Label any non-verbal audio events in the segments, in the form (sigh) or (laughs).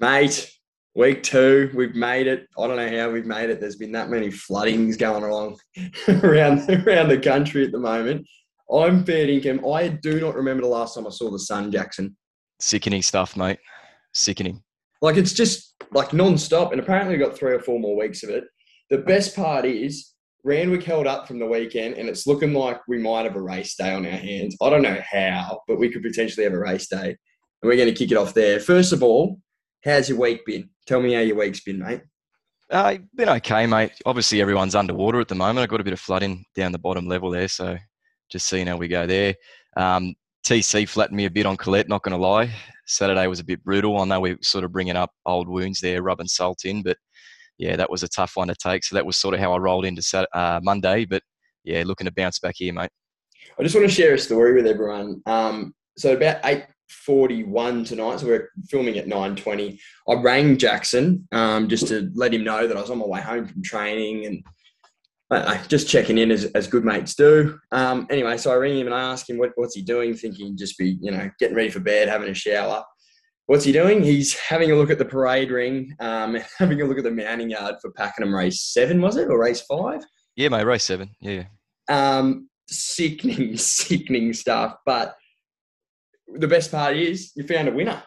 Mate, week two, we've made it. I don't know how we've made it. There's been that many floodings going along (laughs) around, around the country at the moment. I'm fair income. I do not remember the last time I saw the sun, Jackson. Sickening stuff, mate. Sickening. Like it's just like non-stop, and apparently we've got three or four more weeks of it. The best part is Randwick held up from the weekend, and it's looking like we might have a race day on our hands. I don't know how, but we could potentially have a race day, and we're going to kick it off there. First of all, how's your week been? Tell me how your week's been, mate. Uh, been okay, mate. Obviously, everyone's underwater at the moment. I've got a bit of flooding down the bottom level there, so just seeing how we go there. Um, TC flattened me a bit on Colette, not going to lie. Saturday was a bit brutal. I know we're sort of bringing up old wounds there, rubbing salt in, but yeah, that was a tough one to take. So that was sort of how I rolled into Saturday, uh, Monday. But yeah, looking to bounce back here, mate. I just want to share a story with everyone. Um, so about eight forty-one tonight, so we're filming at nine twenty. I rang Jackson um, just to let him know that I was on my way home from training and uh, just checking in as, as good mates do. Um, anyway, so I ring him and I ask him what, what's he doing, thinking he'd just be, you know, getting ready for bed, having a shower. What's he doing? He's having a look at the parade ring, um, (laughs) having a look at the mounting yard for Pakenham race seven, was it, or race five? Yeah, mate, race seven. Yeah. Um, sickening, (laughs) sickening stuff. But the best part is you found a winner.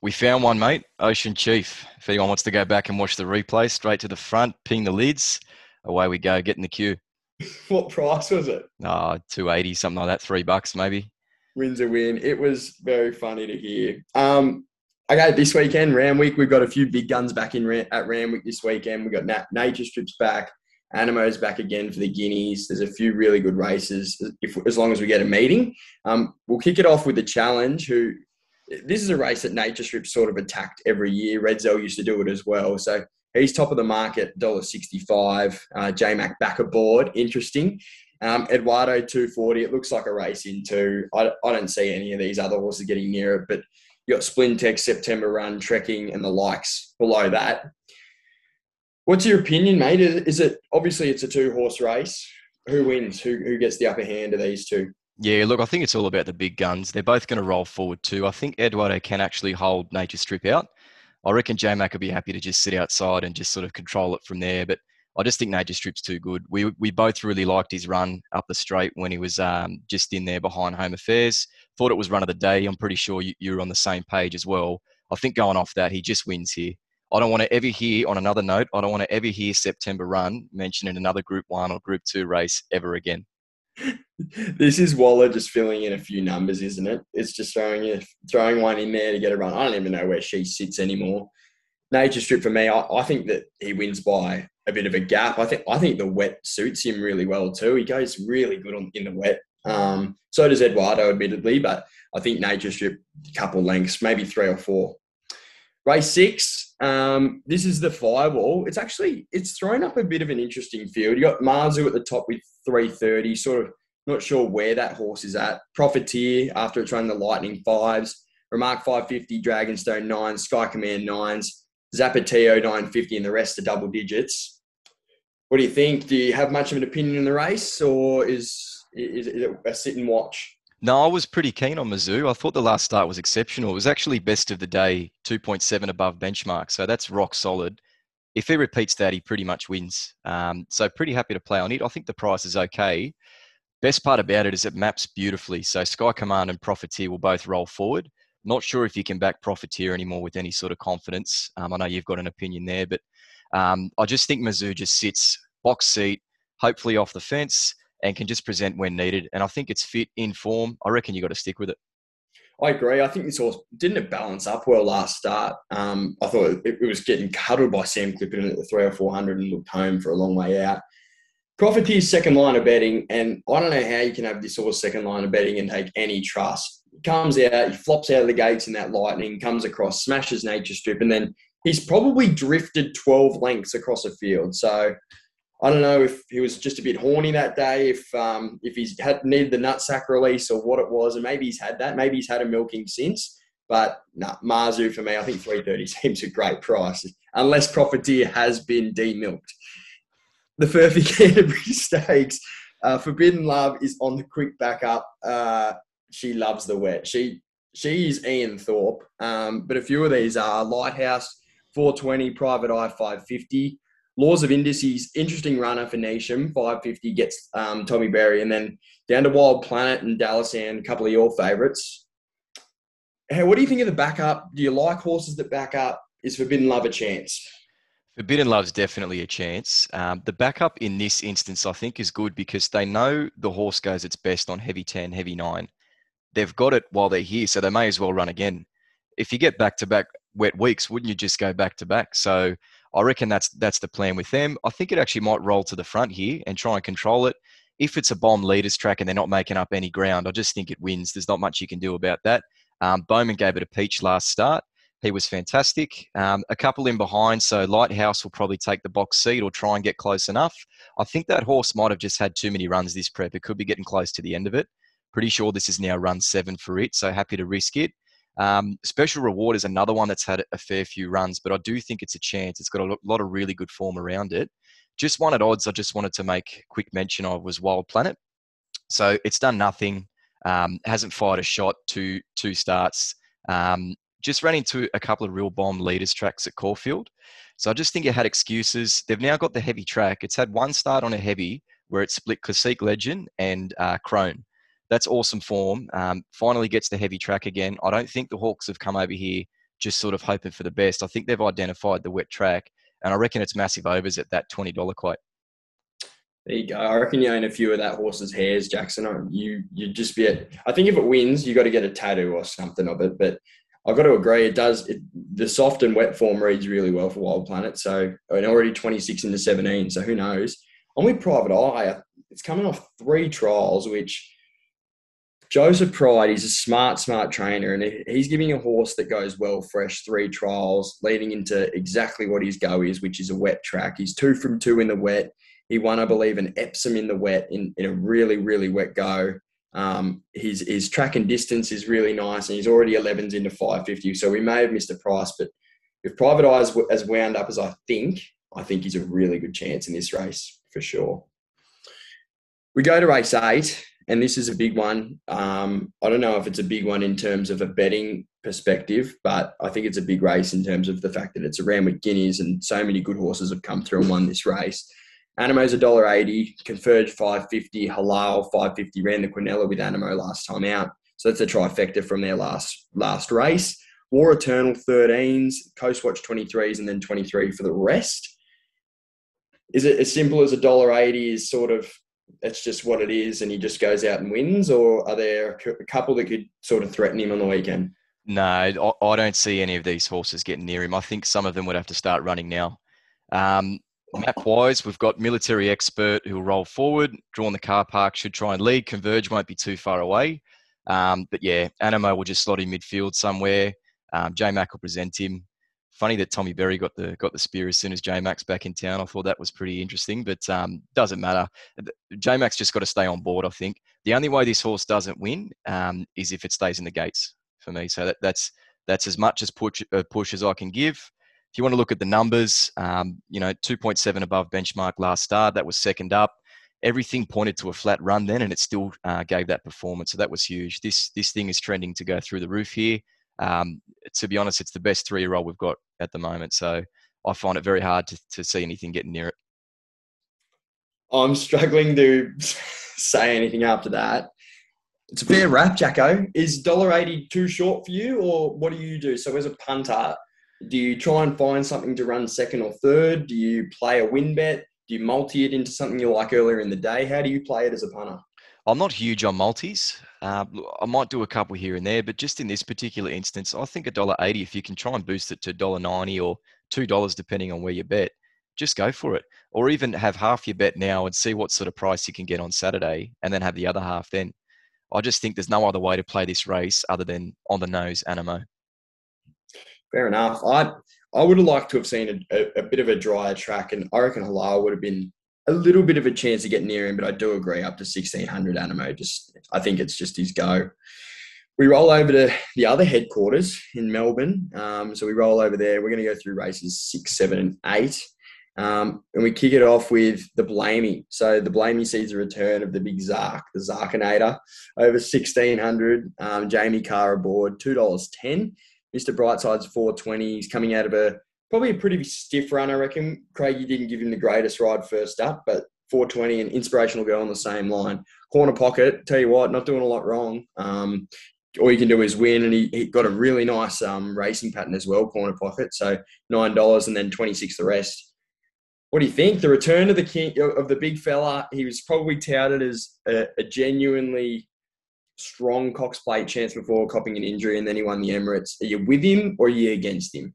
We found one, mate. Ocean Chief. If anyone wants to go back and watch the replay, straight to the front, ping the lids away we go, get in the queue. (laughs) what price was it? Oh, 280, something like that, three bucks maybe. Wins a win. It was very funny to hear. Um, okay, this weekend, Randwick, we've got a few big guns back in at Randwick this weekend. We've got Nat- Nature Strips back. Anamoe's back again for the Guineas. There's a few really good races if, as long as we get a meeting. Um, we'll kick it off with the challenge. Who this is a race that Nature Strips sort of attacked every year. Redzel used to do it as well. So He's top of the market, $1.65. Uh, J Mac back aboard. Interesting. Um, Eduardo 240. It looks like a race into. I, I don't see any of these other horses getting near it, but you got Splintex, September Run, Trekking, and the likes below that. What's your opinion, mate? Is, is it obviously it's a two horse race? Who wins? Who who gets the upper hand of these two? Yeah, look, I think it's all about the big guns. They're both going to roll forward too. I think Eduardo can actually hold Nature Strip out. I reckon J Mac would be happy to just sit outside and just sort of control it from there. But I just think Nature Strip's too good. We we both really liked his run up the straight when he was um, just in there behind Home Affairs. Thought it was run of the day. I'm pretty sure you, you're on the same page as well. I think going off that, he just wins here. I don't want to ever hear, on another note, I don't want to ever hear September Run mentioned in another Group One or Group Two race ever again. (laughs) this is Waller just filling in a few numbers, isn't it? It's just throwing you throwing one in there to get a run. I don't even know where she sits anymore. Nature strip for me, I, I, think that he wins by a bit of a gap. I think I think the wet suits him really well too. He goes really good on in the wet. Um, so does Eduardo, admittedly, but I think Nature strip a couple lengths, maybe three or four. Race six. Um, this is the firewall. It's actually it's thrown up a bit of an interesting field. You got Marzu at the top with 330, sort of not sure where that horse is at. Profiteer after it's run the Lightning fives. Remark 550, Dragonstone nine, Sky Command nines, Zapateo 950, and the rest are double digits. What do you think? Do you have much of an opinion in the race, or is is it a sit and watch? No, I was pretty keen on Mizzou. I thought the last start was exceptional. It was actually best of the day, 2.7 above benchmark. So that's rock solid. If he repeats that, he pretty much wins. Um, so pretty happy to play on it. I think the price is okay. Best part about it is it maps beautifully. So Sky Command and Profiteer will both roll forward. Not sure if you can back Profiteer anymore with any sort of confidence. Um, I know you've got an opinion there, but um, I just think Mizzou just sits box seat, hopefully off the fence, and can just present when needed. And I think it's fit in form. I reckon you got to stick with it. I agree. I think this horse didn't it balance up well last start. Um, I thought it, it, was getting cuddled by Sam Clipperton at the three or four hundred and looked home for a long way out. Profiteer's second line of betting, and I don't know how you can have this of second line of betting and take any trust. He comes out, he flops out of the gates in that lightning, comes across, smashes nature strip, and then he's probably drifted 12 lengths across a field. So I don't know if he was just a bit horny that day, if um, if he's had needed the nutsack release or what it was, and maybe he's had that. Maybe he's had a milking since. But no, nah, Marzu for me, I think 330 (laughs) seems a great price, unless Profiteer has been demilked the Furphy (laughs) Canterbury Stakes. Uh, Forbidden Love is on the quick backup. Uh, she loves the wet. She she's Ian Thorpe. Um, but a few of these are Lighthouse, 420, Private Eye, 550. Laws of Indices, interesting runner for Neasham, 550 gets um, Tommy Berry. And then down to Wild Planet and Dallas and a couple of your favourites. Hey, what do you think of the backup? Do you like horses that back up? Is Forbidden Love a chance? Forbidden Love's definitely a chance. Um, the backup in this instance, I think, is good because they know the horse goes its best on heavy 10, heavy 9. They've got it while they're here, so they may as well run again. If you get back to back wet weeks, wouldn't you just go back to back? So I reckon that's that's the plan with them. I think it actually might roll to the front here and try and control it. If it's a bomb leaders track and they're not making up any ground, I just think it wins. There's not much you can do about that. Um, Bowman gave it a peach last start. He was fantastic. Um, a couple in behind, so Lighthouse will probably take the box seat or try and get close enough. I think that horse might have just had too many runs this prep. It could be getting close to the end of it. Pretty sure this is now run seven for it, so happy to risk it. Um, Special Reward is another one that's had a fair few runs, but I do think it's a chance. It's got a lot of really good form around it. Just one at odds, I just wanted to make quick mention of was Wild Planet. So it's done nothing, um, hasn't fired a shot, two two starts. Um, just ran into a couple of real bomb leaders tracks at Caulfield. So I just think it had excuses. They've now got the heavy track. It's had one start on a heavy where it split Classique Legend and uh, Crone. That's awesome form. Um, finally gets the heavy track again. I don't think the Hawkes have come over here just sort of hoping for the best. I think they've identified the wet track, and I reckon it's massive overs at that twenty dollar quote. There you go. I reckon you own a few of that horse's hairs, Jackson. You you just be. At, I think if it wins, you got to get a tattoo or something of it. But I've got to agree, it does. It, the soft and wet form reads really well for Wild Planet. So, and already 26 into 17. So, who knows? On with Private Eye, it's coming off three trials, which Joseph Pride is a smart, smart trainer, and he's giving a horse that goes well fresh three trials, leading into exactly what his go is, which is a wet track. He's two from two in the wet. He won, I believe, an Epsom in the wet in, in a really, really wet go. Um, his his track and distance is really nice, and he's already 11s into 550. So we may have missed a price, but if Private Eyes as wound up as I think, I think he's a really good chance in this race for sure. We go to race eight, and this is a big one. Um, I don't know if it's a big one in terms of a betting perspective, but I think it's a big race in terms of the fact that it's a Randwick Guineas, and so many good horses have come through and won this race. Anamoe's a dollar eighty, Converge five fifty, Halal five fifty. Ran the Quinella with Anamoe last time out, so that's a trifecta from their last last race. War Eternal 13s, Coast Watch 23s, and then 23 for the rest. Is it as simple as a dollar eighty? Is sort of that's just what it is, and he just goes out and wins, or are there a couple that could sort of threaten him on the weekend? No, I don't see any of these horses getting near him. I think some of them would have to start running now. Um, Map wise, we've got military expert who'll roll forward, draw in the car park, should try and lead. Converge won't be too far away. Um, but yeah, Anamoe will just slot in midfield somewhere. Um, J Mac will present him. Funny that Tommy Berry got the got the spear as soon as J Mac's back in town. I thought that was pretty interesting, but um, doesn't matter. J Mac's just got to stay on board. I think the only way this horse doesn't win um, is if it stays in the gates for me. So that, that's that's as much as push, uh, push as I can give if you want to look at the numbers, um, you know, 2.7 above benchmark last start, that was second up. Everything pointed to a flat run then, and it still uh, gave that performance. So that was huge. This this thing is trending to go through the roof here. Um, to be honest, it's the best three year old we've got at the moment. So I find it very hard to, to see anything getting near it. I'm struggling to (laughs) say anything after that. It's a fair wrap, Jacko. Is $1.80 too short for you, or what do you do? So, as a punter, do you try and find something to run second or third? Do you play a win bet? Do you multi it into something you like earlier in the day? How do you play it as a punter? I'm not huge on multis. Uh, I might do a couple here and there, but just in this particular instance, I think a dollar eighty. If you can try and boost it to dollar ninety or two dollars, depending on where you bet, just go for it. Or even have half your bet now and see what sort of price you can get on Saturday, and then have the other half then. I just think there's no other way to play this race other than on the nose Anamoe. Fair enough. I I would have liked to have seen a, a, a, bit of a drier track, and I reckon Halal would have been a little bit of a chance to get near him. But I do agree, up to sixteen hundred Anamoe. Just I think it's just his go. We roll over to the other headquarters in Melbourne. Um, so we roll over there. We're going to go through races six, seven, and eight. Um, and we kick it off with the Blamey. So the Blamey sees the return of the big Zark, the Zarkinator, over 1600. Um, Jamie Kah aboard, $2.10. Mr. Brightside's 420. He's coming out of a probably a pretty stiff run, I reckon. Craig, you didn't give him the greatest ride first up, but 420 and inspirational girl on the same line. Corner pocket, tell you what, not doing a lot wrong. Um, all you can do is win, and he, he got a really nice um, racing pattern as well, corner pocket. So nine dollars and then twenty six the rest. What do you think? The return of the king of the big fella. He was probably touted as a, a genuinely strong Cox Plate chance before copping an injury, and then he won the Emirates. Are you with him or are you against him?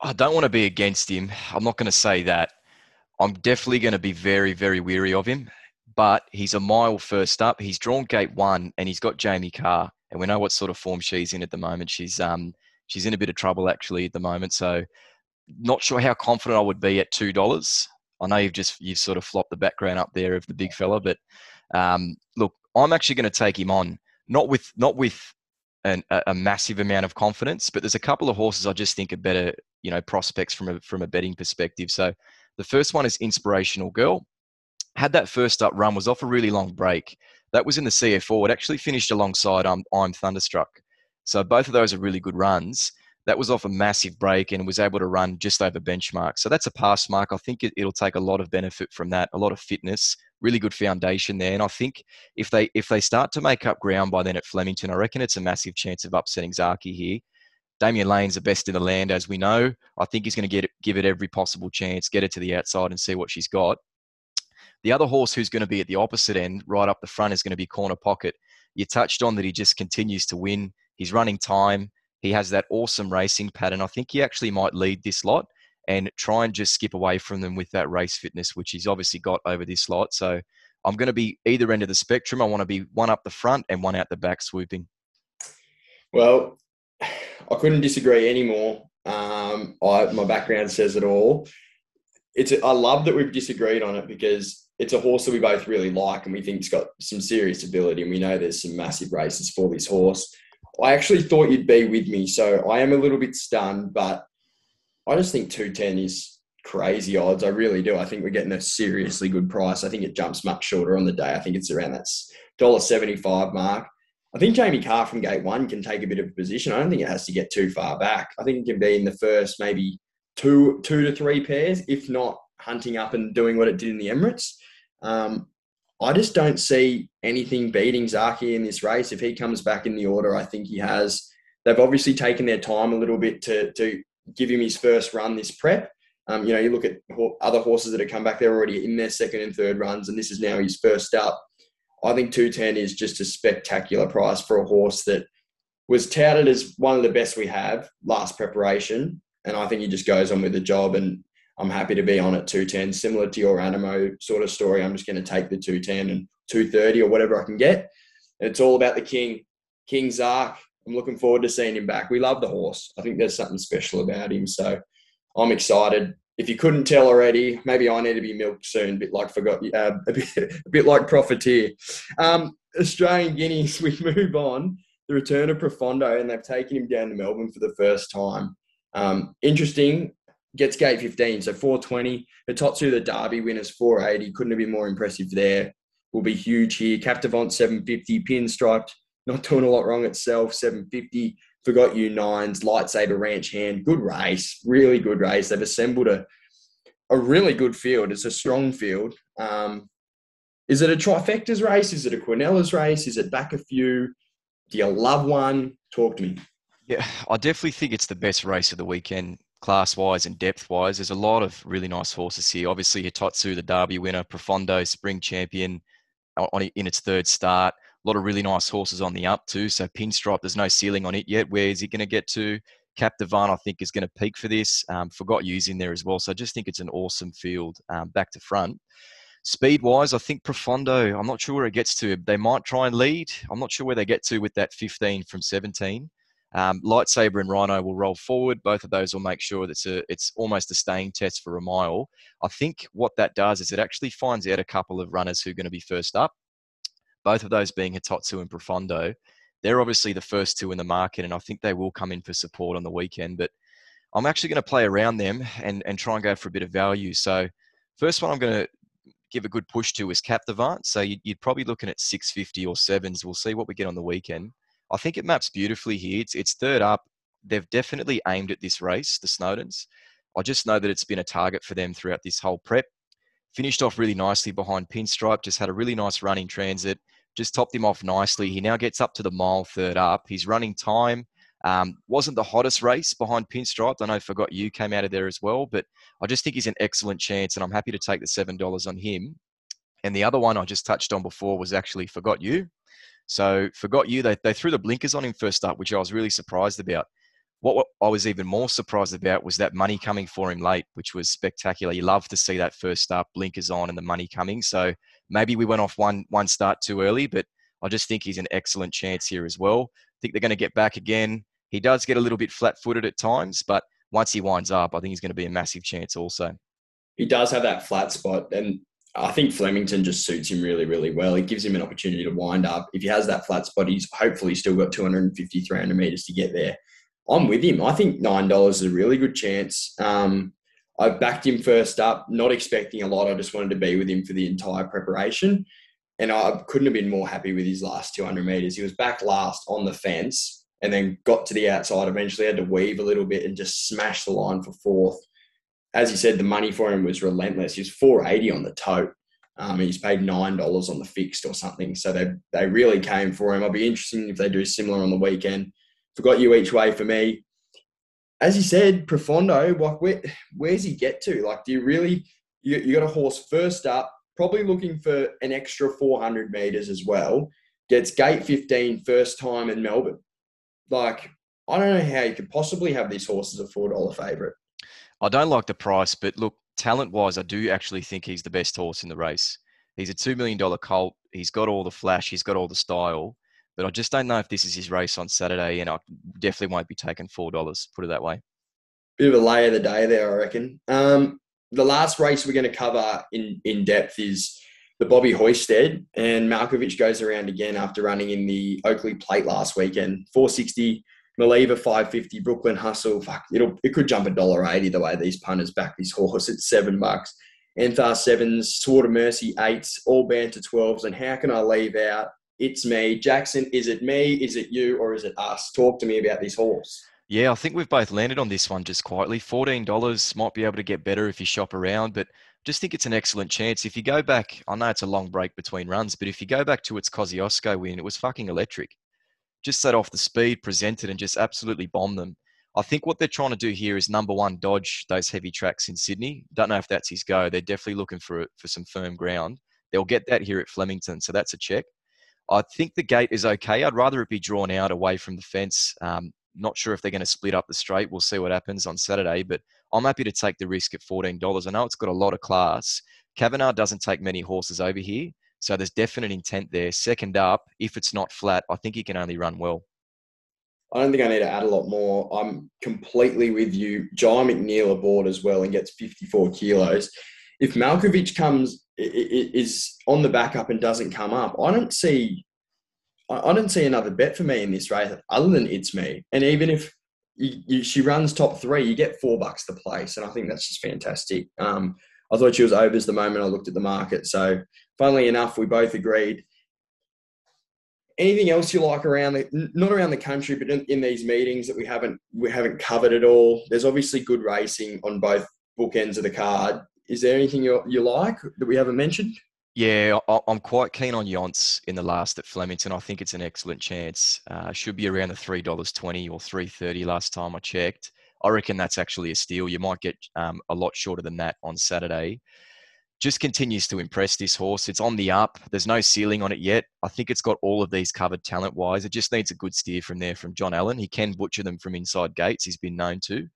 I don't want to be against him. I'm not going to say that. I'm definitely going to be very, very weary of him. But he's a mile first up. He's drawn gate one, and he's got Jamie Kah, and we know what sort of form she's in at the moment. She's um she's in a bit of trouble actually at the moment. So not sure how confident I would be at two dollars. I know you've just you've sort of flopped the background up there of the big fella, but um, look, I'm actually going to take him on, not with not with an, a, massive amount of confidence, but there's a couple of horses I just think are better, you know, prospects from a from a betting perspective. So the first one is Inspirational Girl. Had that first up run, was off a really long break. That was in the CF Orr. It actually finished alongside I'm, I'm Thunderstruck. So both of those are really good runs. That was off a massive break and was able to run just over benchmark. So that's a pass mark. I think it, it'll take a lot of benefit from that, a lot of fitness, really good foundation there. And I think if they if they start to make up ground by then at Flemington, I reckon it's a massive chance of upsetting Zaaki here. Damian Lane's the best in the land, as we know. I think he's going to get it, give it every possible chance, get it to the outside, and see what she's got. The other horse who's going to be at the opposite end, right up the front, is going to be Corner Pocket. You touched on that he just continues to win. He's running time. He has that awesome racing pattern. I think he actually might lead this lot and try and just skip away from them with that race fitness, which he's obviously got over this lot. So I'm going to be either end of the spectrum. I want to be one up the front and one out the back swooping. Well, I couldn't disagree anymore. Um, I, my background says it all. It's I love that we've disagreed on it because it's a horse that we both really like and we think it's got some serious ability and we know there's some massive races for this horse. I actually thought you'd be with me, so I am a little bit stunned, but I just think 210 is crazy odds. I really do. I think we're getting a seriously good price. I think it jumps much shorter on the day. I think it's around that $1.75 mark. I think Jamie Kah from gate one can take a bit of a position. I don't think it has to get too far back. I think it can be in the first maybe two two to three pairs, if not hunting up and doing what it did in the Emirates. Um, I just don't see anything beating Zaaki in this race. If he comes back in the order, I think he has. They've obviously taken their time a little bit to to give him his first run this prep. Um, you know, you look at other horses that have come back; they're already in their second and third runs, and this is now his first up. I think 210 is just a spectacular price for a horse that was touted as one of the best we have last preparation. And I think he just goes on with the job. And I'm happy to be on at 210, similar to your Anamoe sort of story. I'm just going to take the 210 and 230 or whatever I can get. And it's all about the King, King Zark. I'm looking forward to seeing him back. We love the horse. I think there's something special about him. So I'm excited if you couldn't tell already, maybe I need to be milked soon, a bit like forgot, uh, (laughs) a, bit, a bit like Profiteer. Um, Australian Guineas, (laughs) we move on. The return of Profondo, and they've taken him down to Melbourne for the first time. Um, interesting, gets gate 15, so 420. Hitotsu, the Derby winners, 480. Couldn't have been more impressive there. Will be huge here. Captivant, 750. Pinstriped, not doing a lot wrong itself, 750. Forgot You Nines, Lightsaber Ranch Hand. Good race, really good race. They've assembled a, a really good field. It's a strong field. Um, is it a trifectas race? Is it a Quinellas race? Is it back a few? Do you love one? Talk to me. Yeah, I definitely think it's the best race of the weekend, class wise and depth wise. There's a lot of really nice horses here. Obviously, Hitotsu, the Derby winner, Profondo, spring champion on, in its third start a lot of really nice horses on the up too. So Pinstripe, there's no ceiling on it yet. Where is it going to get to? Captivant, I think, is going to peak for this. Um, forgot using there as well. So I just think it's an awesome field um, back to front. Speed wise, I think Profondo, I'm not sure where it gets to. They might try and lead. I'm not sure where they get to with that 15 from 17. Um, Lightsaber and Rhino will roll forward. Both of those will make sure that it's, a, it's almost a staying test for a mile. I think what that does is it actually finds out a couple of runners who are going to be first up both of those being Hitotsu and Profondo. They're obviously the first two in the market, and I think they will come in for support on the weekend. But I'm actually going to play around them and, and try and go for a bit of value. So, first one I'm going to give a good push to is Captivant. So, you'd, you'd probably looking at 650 or sevens. We'll see what we get on the weekend. I think it maps beautifully here. It's, it's third up. They've definitely aimed at this race, the Snowdens. I just know that it's been a target for them throughout this whole prep. Finished off really nicely behind Pinstripe, just had a really nice run in transit, just topped him off nicely. He now gets up to the mile third up. His running time um, wasn't the hottest race behind Pinstripe. I know Forgot You came out of there as well, but I just think he's an excellent chance, and I'm happy to take the $7 on him. And the other one I just touched on before was actually Forgot You. So Forgot You, they, they threw the blinkers on him first up, which I was really surprised about. What, I was even more surprised about was that money coming for him late, which was spectacular. You love to see that first start, blinkers on, and the money coming. So maybe we went off one one start too early, but I just think he's an excellent chance here as well. I think they're going to get back again. He does get a little bit flat-footed at times, but once he winds up, I think he's going to be a massive chance also. He does have that flat spot, and I think Flemington just suits him really, really well. It gives him an opportunity to wind up. If he has that flat spot, he's hopefully still got 250, 300 metres to get there. I'm with him. I think nine dollars is a really good chance. Um, I backed him first up, not expecting a lot. I just wanted to be with him for the entire preparation, and I couldn't have been more happy with his last 200 meters. He was back last on the fence, and then got to the outside. Eventually, had to weave a little bit and just smash the line for fourth. As you said, the money for him was relentless. He was 480 on the tote. Um, he's paid nine dollars on the fixed or something. So they they really came for him. I'll be interested if they do similar on the weekend forgot you each way for me. As you said, Profondo, like where, where's he get to? Like, do you really you, you got a horse first up, probably looking for an extra 400 meters as well. Gets gate 15 first time in Melbourne. Like, I don't know how you could possibly have these horses a four dollar favorite. I don't like the price, but look, talent wise, I do actually think he's the best horse in the race. He's a two million dollar colt. He's got all the flash. He's got all the style. But I just don't know if this is his race on Saturday, and I definitely won't be taking four dollars. Put it that way. Bit of a lay of the day there, I reckon. Um, the last race we're going to cover in in depth is the Bobby Hoisted, and Malkovich goes around again after running in the Oakleigh Plate last weekend. 460, Maliva 550, Brooklyn Hustle. Fuck, it'll it could jump a dollar eighty the way these punters back this horse. It's seven bucks. Enthar sevens, Sword of Mercy eights, all banter twelves, and how can I leave out it's me. Jackson, is it me? Is it you? Or is it us? Talk to me about this horse. Yeah, I think we've both landed on this one just quietly. $14 might be able to get better if you shop around, but just think it's an excellent chance. If you go back, I know it's a long break between runs, but if you go back to its Kosciuszko win, it was fucking electric. Just set off the speed, presented, and just absolutely bombed them. I think what they're trying to do here is number one, dodge those heavy tracks in Sydney. Don't know if that's his go. They're definitely looking for for some firm ground. They'll get that here at Flemington, so that's a check. I think the gate is okay. I'd rather it be drawn out away from the fence. Um, not sure if they're going to split up the straight. We'll see what happens on Saturday, but I'm happy to take the risk at $14. I know it's got a lot of class. Kavanagh doesn't take many horses over here, so there's definite intent there. Second up, if it's not flat, I think he can only run well. I don't think I need to add a lot more. I'm completely with you. Jye McNeil aboard as well and gets 54 kilos. If Malkovich comes is on the back up and doesn't come up, I don't see I don't see another bet for me in this race other than it's me. And even if you, you, she runs top three, you get four bucks the place, and I think that's just fantastic. Um, I thought she was overs the moment I looked at the market. So, funnily enough, we both agreed. Anything else you like around the, not around the country, but in, in these meetings that we haven't we haven't covered at all? There's obviously good racing on both bookends of the card. Is there anything you, you like that we haven't mentioned? Yeah, I'm quite keen on Yonts in the last at Flemington. I think it's an excellent chance. Uh, should be around the three dollars twenty or three thirty last time I checked. I reckon that's actually a steal. You might get um, a lot shorter than that on Saturday. Just continues to impress this horse. It's on the up. There's no ceiling on it yet. I think it's got all of these covered talent wise. It just needs a good steer from there from John Allen. He can butcher them from inside gates. He's been known to.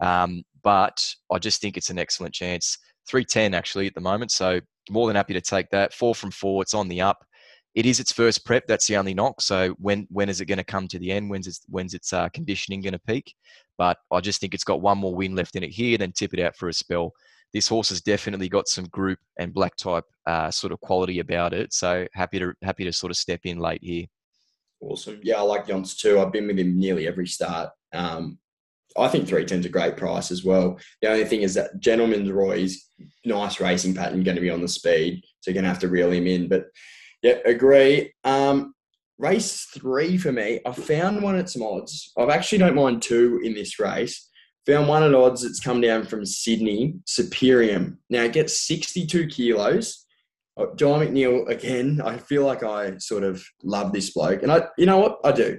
Um, but I just think it's an excellent chance. 310 actually at the moment. So more than happy to take that. Four from four, it's on the up. It is its first prep. That's the only knock. So when when is it going to come to the end? When's its when's its uh, conditioning going to peak? But I just think it's got one more win left in it here, then tip it out for a spell. This horse has definitely got some group and black type uh, sort of quality about it. So happy to happy to sort of step in late here. Awesome. Yeah, I like Yonts too. I've been with him nearly every start. Um, I think three ten's a great price as well. The only thing is that Gentleman's Roy's nice racing pattern going to be on the speed, so you're going to have to reel him in. But yeah, agree. Um, race three for me, I found one at some odds. I've actually don't mind two in this race. Found one at odds that's come down from Sydney, Superium. Now it gets 62 kilos. Oh, John McNeil again. I feel like I sort of love this bloke, and I, you know what, I do.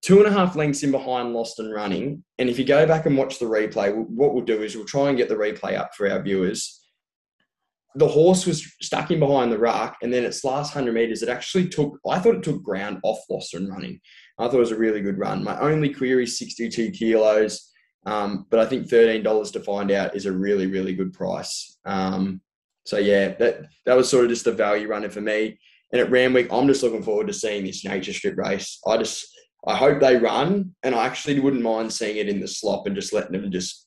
Two and a half lengths in behind, lost and running. And if you go back and watch the replay, what we'll do is we'll try and get the replay up for our viewers. The horse was stuck in behind the ruck, and then its last hundred meters, it actually took. I thought it took ground off lost and running. I thought it was a really good run. My only query 62 kilos, um, but I think $13 to find out is a really, really good price. Um, so yeah, that that was sort of just the value runner for me. And at Randwick, I'm just looking forward to seeing this nature strip race. I just I hope they run, and I actually wouldn't mind seeing it in the slop and just letting them just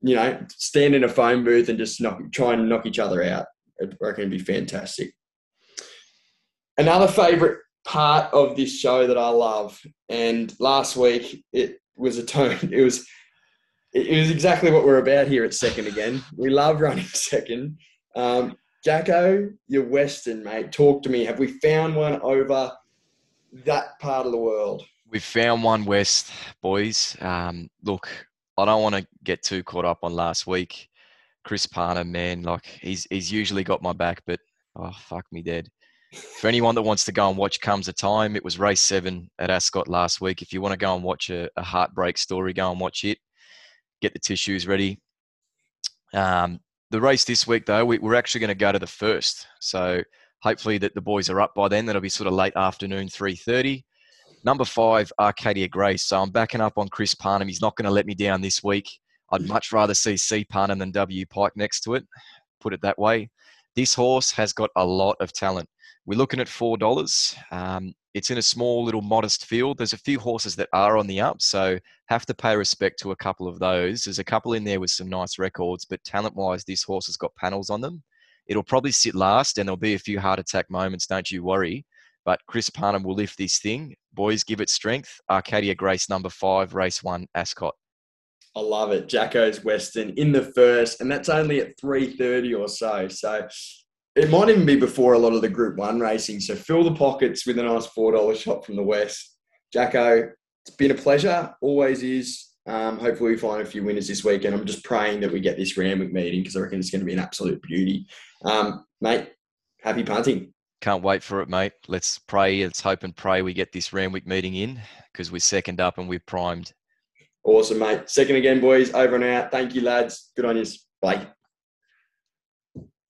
you know stand in a phone booth and just knock, try and knock each other out. I reckon it'd be fantastic. Another favourite part of this show that I love, and last week it was a tone. (laughs) It was it was exactly what we're about here at second again. We love running (laughs) second. Um, Jacko, you're Western, mate. Talk to me. Have we found one over that part of the world? We've found one west, boys. Um, look, I don't want to get too caught up on last week. Chris Parnham, man, like he's he's usually got my back, but oh fuck me dead. For anyone that wants to go and watch Comes a Time, it was race seven at Ascot last week. If you want to go and watch a, a heartbreak story, go and watch it. Get the tissues ready. Um, the race this week, though, we, are actually going to go to the first. So hopefully that the boys are up by then. That'll be sort of late afternoon, 3.30. Number five, Arcadia Grace. So I'm backing up on Chris Parnham. He's not going to let me down this week. I'd much rather see C Parnham than W Pike next to it. Put it that way. This horse has got a lot of talent. We're looking at four dollars. Um, it's in a small little modest field. There's a few horses that are on the up, so have to pay respect to a couple of those. There's a couple in there with some nice records, but talent wise, this horse has got panels on them. It'll probably sit last, and there'll be a few heart attack moments. Don't you worry. But Chris Parnham will lift this thing. Boys, give it strength. Arcadia Grace, number five, race one, Ascot. I love it. Jacko's Western in the first, and that's only at three thirty or so. So it might even be before a lot of the Group One racing. So fill the pockets with a nice four dollar shot from the West. Jacko, it's been a pleasure. Always is. Um, hopefully, we find a few winners this weekend. I'm just praying that we get this Randwick meeting because I reckon it's going to be an absolute beauty. Um, mate, happy punting. Can't wait for it, mate. Let's pray. Let's hope and pray we get this Randwick meeting in because we're second up and we're primed. Awesome, mate. Second again, boys. Over and out. Thank you, lads. Good on you. Bye.